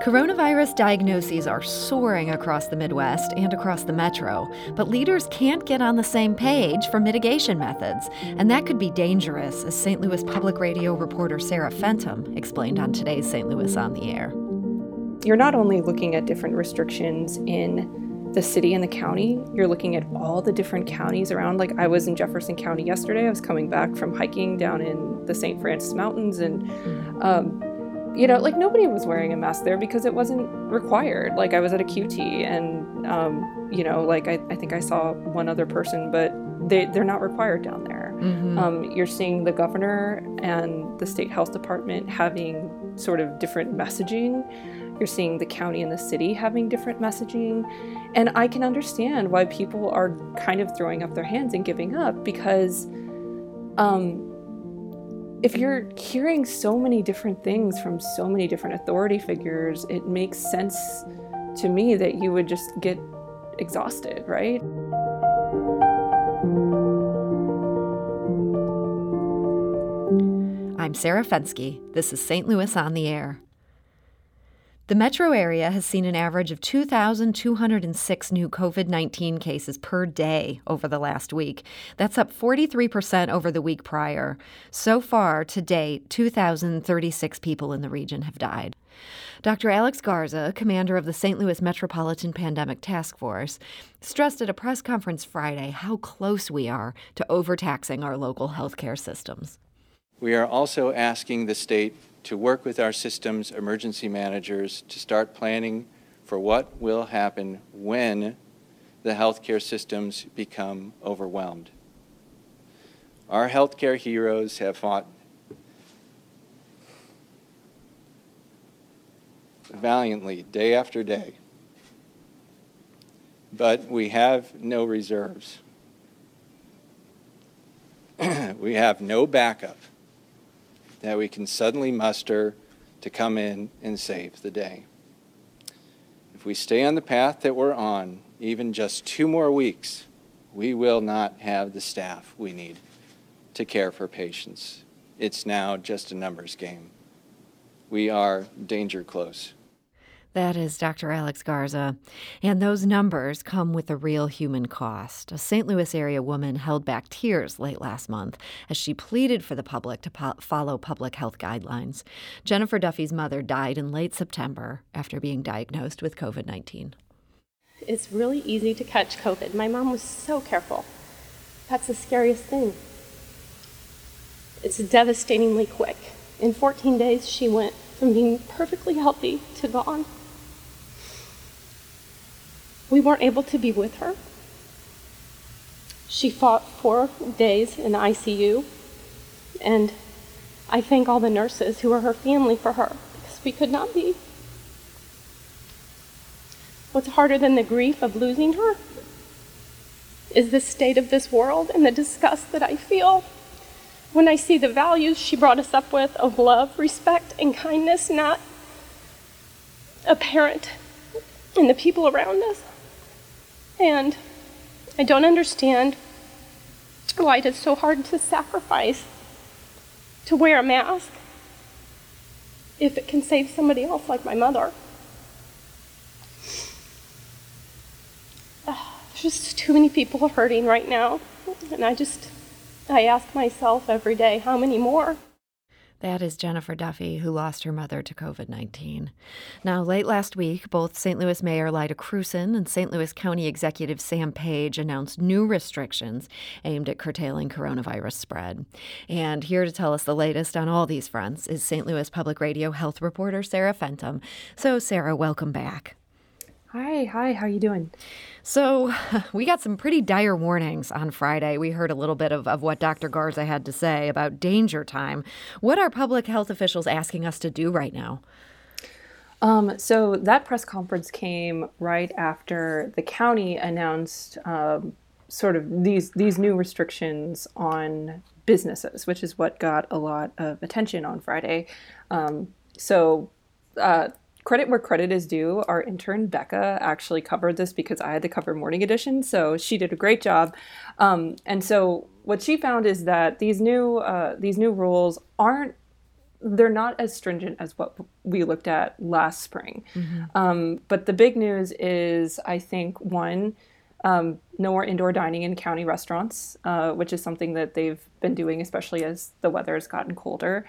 Coronavirus diagnoses are soaring across the Midwest and across the metro, but leaders can't get on the same page for mitigation methods, and that could be dangerous, as St. Louis Public Radio reporter Sarah Fentem explained on today's St. Louis on the Air. You're not only looking at different restrictions in the city and the county. You're looking at all the different counties around. Like I was in Jefferson County yesterday. I was coming back from hiking down in the St. Francois Mountains, and mm-hmm. um, you know, like nobody was wearing a mask there because it wasn't required. Like I was at a QT, and um, you know, like I, I think I saw one other person, but they they're not required down there. Mm-hmm. Um, you're seeing the governor and the state health department having sort of different messaging. You're seeing the county and the city having different messaging. And I can understand why people are kind of throwing up their hands and giving up because um, if you're hearing so many different things from so many different authority figures, it makes sense to me that you would just get exhausted, right? I'm Sarah Fenske. This is St. Louis on the Air. The metro area has seen an average of 2,206 new COVID 19 cases per day over the last week. That's up 43% over the week prior. So far, to date, 2,036 people in the region have died. Dr. Alex Garza, commander of the St. Louis Metropolitan Pandemic Task Force, stressed at a press conference Friday how close we are to overtaxing our local healthcare systems. We are also asking the state to work with our system's emergency managers to start planning for what will happen when the healthcare systems become overwhelmed. Our healthcare heroes have fought valiantly day after day, but we have no reserves. we have no backup that we can suddenly muster to come in and save the day. If we stay on the path that we're on, even just two more weeks, we will not have the staff we need to care for patients. It's now just a numbers game. We are danger close. That is Dr. Alex Garza. And those numbers come with a real human cost. A St. Louis area woman held back tears late last month as she pleaded for the public to po- follow public health guidelines. Jennifer Duffy's mother died in late September after being diagnosed with COVID 19. It's really easy to catch COVID. My mom was so careful. That's the scariest thing. It's devastatingly quick. In 14 days, she went from being perfectly healthy to gone. We weren't able to be with her. She fought four days in the ICU, and I thank all the nurses who were her family for her because we could not be. What's harder than the grief of losing her is the state of this world and the disgust that I feel when I see the values she brought us up with of love, respect, and kindness not apparent in the people around us. And I don't understand why it is so hard to sacrifice to wear a mask if it can save somebody else like my mother. Uh, there's just too many people hurting right now. And I just, I ask myself every day, how many more? That is Jennifer Duffy, who lost her mother to COVID 19. Now, late last week, both St. Louis Mayor Lyda Krewson and St. Louis County Executive Sam Page announced new restrictions aimed at curtailing coronavirus spread. And here to tell us the latest on all these fronts is St. Louis Public Radio health reporter Sarah Fentem. So, Sarah, welcome back. Hi, hi, how you doing? So, we got some pretty dire warnings on Friday. We heard a little bit of, of what Dr. Garza had to say about danger time. What are public health officials asking us to do right now? Um, so, that press conference came right after the county announced um, sort of these, these new restrictions on businesses, which is what got a lot of attention on Friday. Um, so, uh, credit where credit is due. Our intern Becca actually covered this because I had to cover morning edition, so she did a great job. Um, and so what she found is that these new uh, these new rules aren't they're not as stringent as what we looked at last spring. Mm-hmm. Um, but the big news is, I think, one, um, no more indoor dining in county restaurants, uh, which is something that they've been doing, especially as the weather has gotten colder.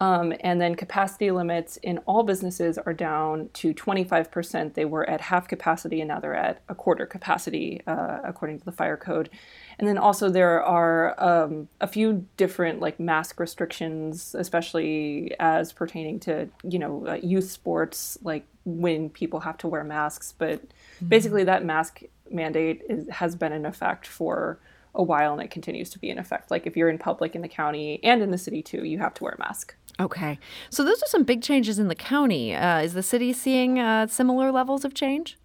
Um, and then capacity limits in all businesses are down to 25%. They were at half capacity and now they're at a quarter capacity, uh, according to the fire code. And then also there are um, a few different like mask restrictions, especially as pertaining to you know uh, youth sports, like when people have to wear masks. But mm-hmm. basically, that mask mandate is, has been in effect for a while and it continues to be in effect. Like if you're in public in the county and in the city too, you have to wear a mask. Okay. So those are some big changes in the county. Uh, is the city seeing uh, similar levels of change?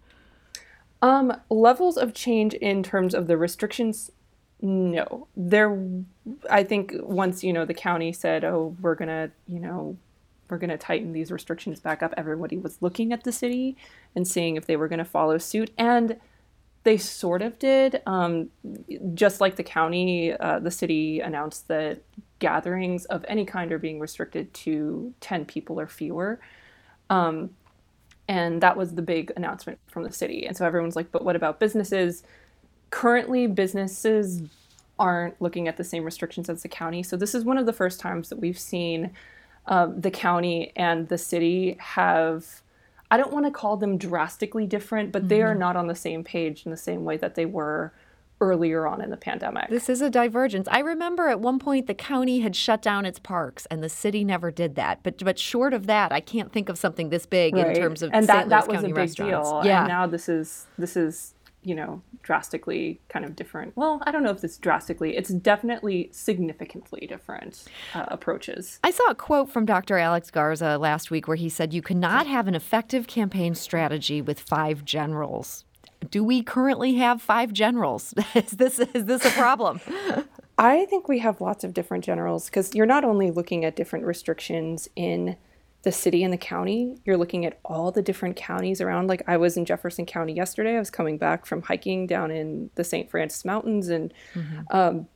Um, levels of change in terms of the restrictions, no. There, I think once you know the county said, "Oh, we're gonna, you know, we're gonna tighten these restrictions back up," everybody was looking at the city and seeing if they were going to follow suit, and they sort of did. Um, just like the county, uh, the city announced that gatherings of any kind are being restricted to 10 people or fewer. Um, and that was the big announcement from the city. And so everyone's like, but what about businesses? Currently, businesses aren't looking at the same restrictions as the county. So this is one of the first times that we've seen uh, the county and the city have. I don't want to call them drastically different, but mm-hmm. they are mm-hmm. not on the same page in the same way that they were earlier on in the pandemic. This is a divergence. I remember at one point the county had shut down its parks and the city never did that. But but short of that, I can't think of something this big right. in terms of and that, that was a big deal. Yeah. And now this is this is you know drastically kind of different. Well, I don't know if it's drastically. It's definitely significantly different uh, approaches. I saw a quote from Dr. Alex Garza last week where he said you cannot have an effective campaign strategy with five generals do we currently have five generals? is this is this a problem? I think we have lots of different generals because you're not only looking at different restrictions in the city and the county, you're looking at all the different counties around. Like I was in Jefferson County yesterday. I was coming back from hiking down in the St. Francois Mountains, and mm-hmm. um,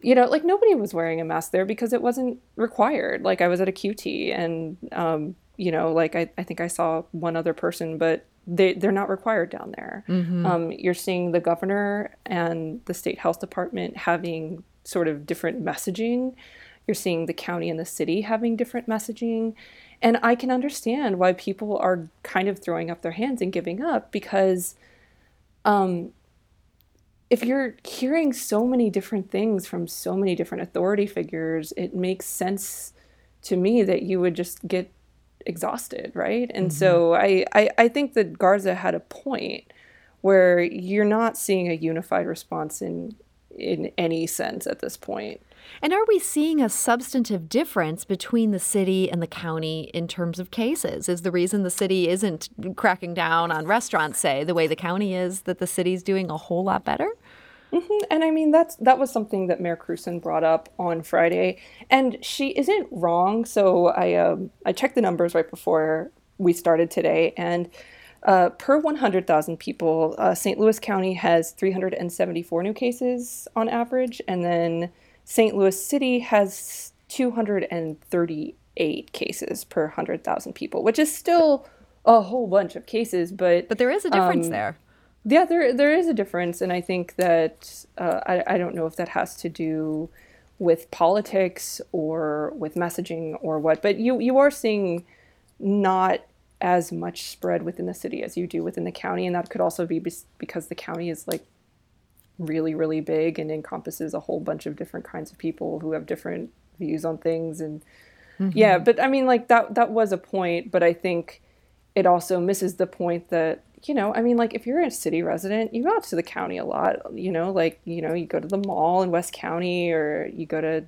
you know, like nobody was wearing a mask there because it wasn't required. Like I was at a QT, and um, you know, like I, I think I saw one other person, but they they're not required down there. Mm-hmm. Um, you're seeing the governor and the state health department having sort of different messaging. You're seeing the county and the city having different messaging. And I can understand why people are kind of throwing up their hands and giving up because um, if you're hearing so many different things from so many different authority figures, it makes sense to me that you would just get exhausted, right? And mm-hmm. so I, I, I think that Garza had a point where you're not seeing a unified response in in any sense at this point. And are we seeing a substantive difference between the city and the county in terms of cases? Is the reason the city isn't cracking down on restaurants, say, the way the county is, that the city's doing a whole lot better? Mm-hmm. And I mean that's that was something that Mayor Krewson brought up on Friday, and she isn't wrong. So I um, I checked the numbers right before we started today, and uh, per 100,000 people, uh, St. Louis County has 374 new cases on average, and then St. Louis City has 238 cases per 100,000 people, which is still a whole bunch of cases, but but there is a difference um, there. Yeah, there there is a difference, and I think that uh, I I don't know if that has to do with politics or with messaging or what, but you you are seeing not as much spread within the city as you do within the county, and that could also be because the county is like really really big and encompasses a whole bunch of different kinds of people who have different views on things and mm-hmm. yeah but i mean like that that was a point but i think it also misses the point that you know, I mean, like if you're a city resident, you go out to the county a lot, you know, like, you know, you go to the mall in West County or you go to,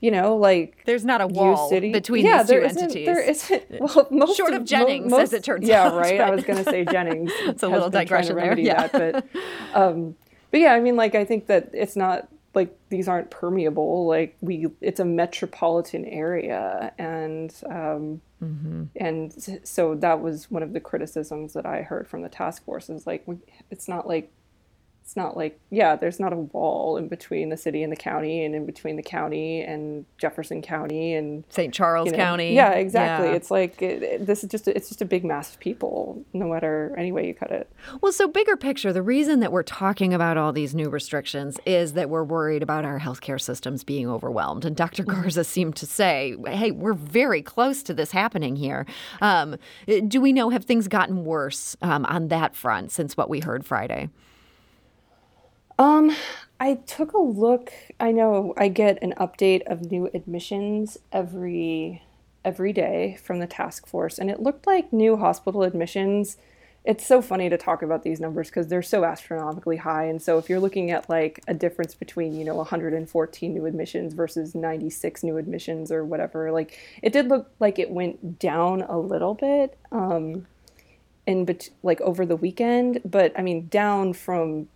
you know, like there's not a wall City. between yeah, these two entities. There isn't. Well, most short of, of Jennings, most, as it turns yeah, out. Yeah, right. I was going to say Jennings. it's a little digression there. Yeah, that, but, um, but yeah, I mean, like I think that it's not like these aren't permeable. Like we, it's a metropolitan area, and um, Mm-hmm. And so that was one of the criticisms that I heard from the task force is like, it's not like it's not like yeah there's not a wall in between the city and the county and in between the county and jefferson county and st charles you know, county yeah exactly Yeah. it's like it, it- this is just a, it's just a big mass of people no matter any way you cut it Well, so bigger picture, the reason that we're talking about all these new restrictions is that we're worried about our healthcare systems being overwhelmed. And Dr. Garza seemed to say, hey, we're very close to this happening here. Um, do we know, have things gotten worse um, on that front since what we heard Friday? Um, I took a look. I know I get an update of new admissions every every day from the task force, and it looked like new hospital admissions. It's so funny to talk about these numbers because they're so astronomically high. And so if you're looking at like a difference between, you know, 114 new admissions versus 96 new admissions or whatever, like it did look like it went down a little bit um in bet- like over the weekend, but I mean down from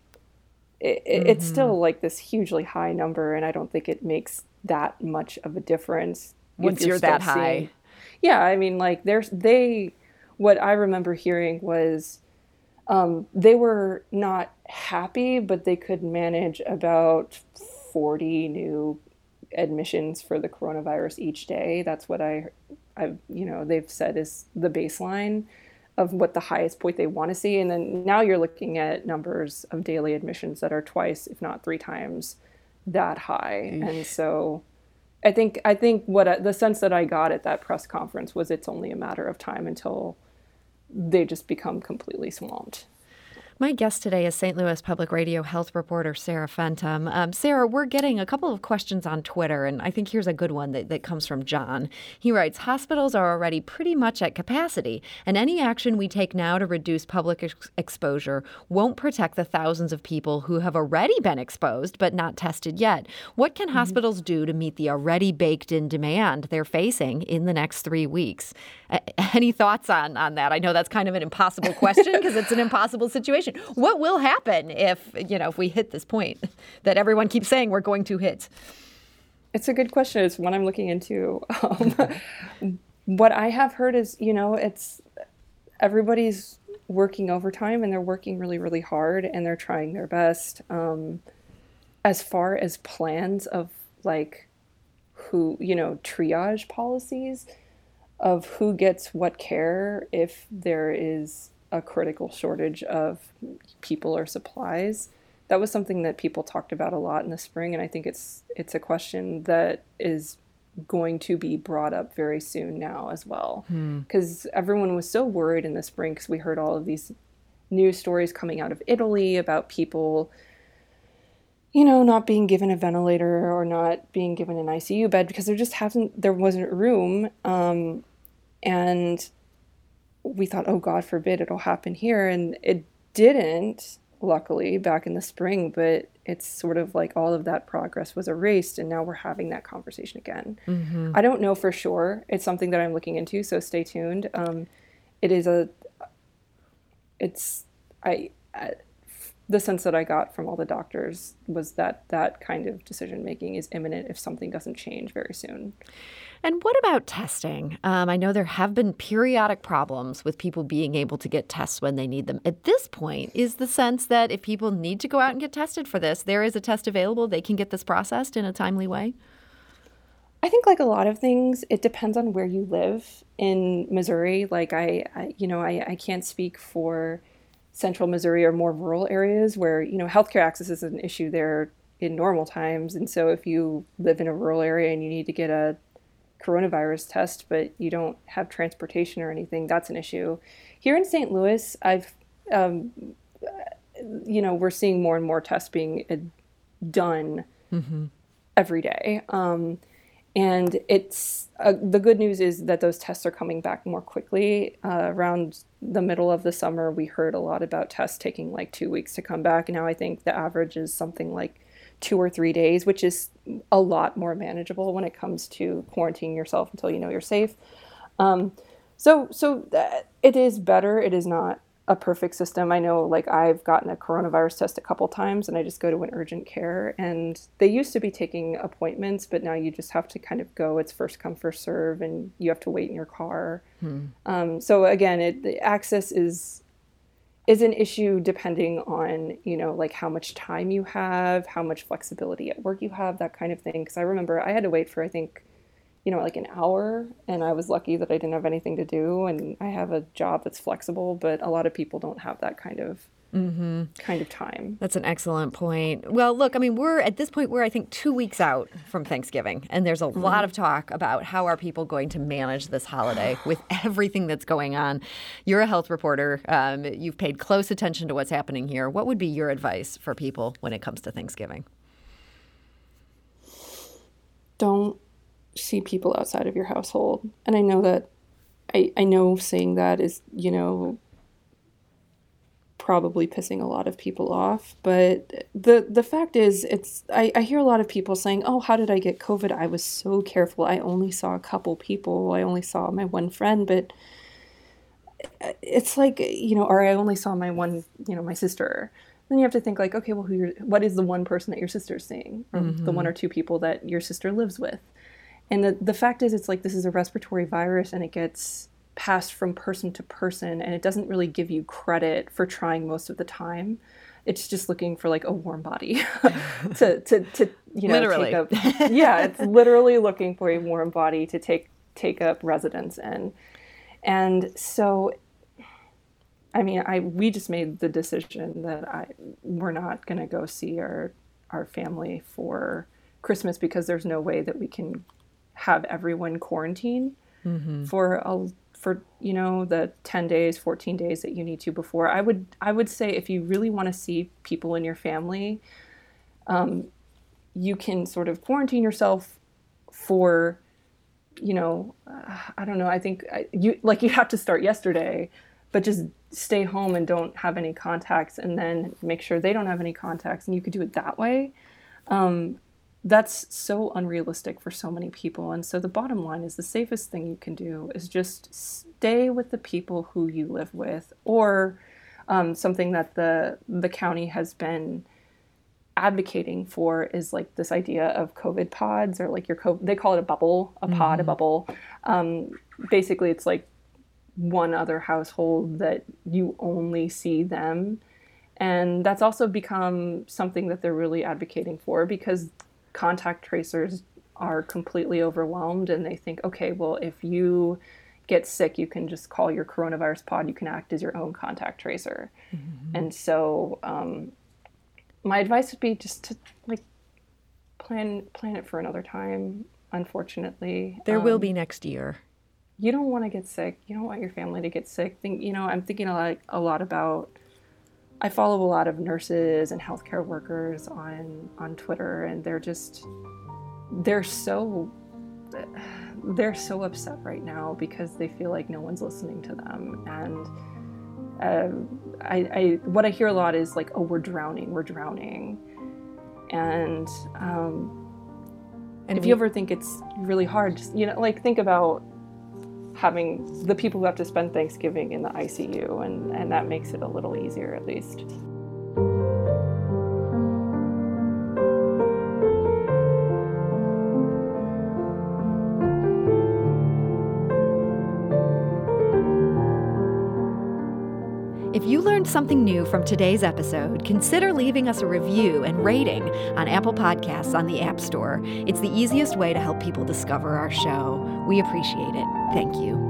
it, it- it's still like this hugely high number, and I don't think it makes that much of a difference if Once you're that high. seeing- yeah, I mean, like there's they. What I remember hearing was um, they were not happy, but they could manage about forty new admissions for the coronavirus each day. That's what I, I you know, they've said is the baseline of what the highest point they want to see. And then now you're looking at numbers of daily admissions that are twice, if not three times, that high. And so, I think I think what the sense that I got at that press conference was it's only a matter of time until they just become completely swamped. My guest today is St. Louis Public Radio health reporter Sarah Fentem. Um, Sarah, we're getting a couple of questions on Twitter, and I think here's a good one that, that comes from John. He writes Hospitals are already pretty much at capacity, and any action we take now to reduce public ex- exposure won't protect the thousands of people who have already been exposed but not tested yet. What can hospitals do to meet the already baked in demand they're facing in the next three weeks? A- any thoughts on, on that? I know that's kind of an impossible question because it's an impossible situation. What will happen if you know if we hit this point that everyone keeps saying we're going to hit? It's a good question. It's one I'm looking into. Um, what I have heard is, you know, it's everybody's working overtime and they're working really, really hard and they're trying their best. Um, as far as plans of like who, you know, triage policies of who gets what care if there is a critical shortage of people or supplies. That was something that people talked about a lot in the spring and i think it's it's a question that is going to be brought up very soon now as well. Because everyone was so worried in the spring because we heard all of these news stories coming out of italy about people you know not being given a ventilator or not being given an icu bed because there just hasn't there wasn't room um, and we thought, oh, God forbid it'll happen here. And it didn't, luckily, back in the spring, but it's sort of like all of that progress was erased. And now we're having that conversation again. I don't know for sure. It's something that I'm looking into, so stay tuned. Um, it is a, it's, I, I, the sense that I got from all the doctors was that that kind of decision making is imminent if something doesn't change very soon. And what about testing? Um, I know there have been periodic problems with people being able to get tests when they need them. At this point, is the sense that if people need to go out and get tested for this, there is a test available, they can get this processed in a timely way? I think like a lot of things, it depends on where you live in Missouri. Like I, I you know, I, I can't speak for central Missouri or more rural areas where, you know, healthcare access is an issue there in normal times. And so if you live in a rural area and you need to get a coronavirus test, but you don't have transportation or anything, that's an issue. Here in St. Louis, I've, um, you know, we're seeing more and more tests being uh, done every day. Um, and it's uh, the good news is that those tests are coming back more quickly. Uh, around the middle of the summer, we heard a lot about tests taking like two weeks to come back. Now I think the average is something like two or three days, which is a lot more manageable when it comes to quarantining yourself until you know you're safe. Um, so, so that, it is better. It is not a perfect system. I know, like I've gotten a coronavirus test a couple times, and I just go to an urgent care, and they used to be taking appointments, but now you just have to kind of go. It's first come, first serve, and you have to wait in your car. Um, so again, it the access is is an issue depending on you know like how much time you have how much flexibility at work you have that kind of thing because i remember i had to wait for i think you know like an hour and i was lucky that i didn't have anything to do and i have a job that's flexible but a lot of people don't have that kind of mm-hmm. kind of time. That's an excellent point. Well, look, I mean, we're at this point, we're, I think, two weeks out from Thanksgiving, and there's a mm-hmm. lot of talk about how are people going to manage this holiday with everything that's going on. You're a health reporter, um, you've paid close attention to what's happening here. What would be your advice for people when it comes to Thanksgiving? Don't see people outside of your household. And I know that I, I know saying that is, you know, probably pissing a lot of people off. But the the fact is, it's I, I hear a lot of people saying, "Oh, how did I get COVID? I was so careful. I only saw a couple people. I only saw my one friend." But it's like you know, or I only saw my one, you know, my sister. Then you have to think like, okay, well, who what is the one person that your sister's seeing, or mm-hmm. the one or two people that your sister lives with? And the the fact is, it's like this is a respiratory virus, and it gets passed from person to person and it doesn't really give you credit for trying most of the time it's just looking for like a warm body to, to, to you know literally. take up yeah it's literally looking for a warm body to take take up residence in and so i mean i we just made the decision that i we're not going to go see our our family for christmas because there's no way that we can have everyone quarantine mm-hmm. for a for you know the 10 days 14 days that you need to before. I would i would say if you really want to see people in your family um, you can sort of quarantine yourself for you know uh, i don't know. I think I, you like you have to start yesterday but just stay home and don't have any contacts and then make sure they don't have any contacts and you could do it that way. Um, that's so unrealistic for so many people. And so the bottom line is the safest thing you can do is just stay with the people who you live with, or um, something that the the county has been advocating for is like this idea of COVID pods or like your COVID, they call it a bubble, a pod, mm-hmm. a bubble. Um, basically, it's like one other household that you only see them. And that's also become something that they're really advocating for because contact tracers are completely overwhelmed and they think, okay, well, if you get sick, you can just call your coronavirus pod. You can act as your own contact tracer. Mm-hmm. And so, um, my advice would be just to like plan plan it for another time. Unfortunately, there um, will be next year. You don't want to get sick. You don't want your family to get sick. Think, you know, I'm thinking a lot, a lot about I follow a lot of nurses and healthcare workers on on Twitter, and they're just they're so they're so upset right now because they feel like no one's listening to them. And uh, I, I, what I hear a lot is like, oh, we're drowning, we're drowning, and um, and if you ever think it's really hard, just, you know, like think about having the people who have to spend Thanksgiving in the ICU, and, and that makes it a little easier at least. If you learned something new from today's episode, consider leaving us a review and rating on Apple Podcasts on the App Store. It's the easiest way to help people discover our show. We appreciate it. Thank you.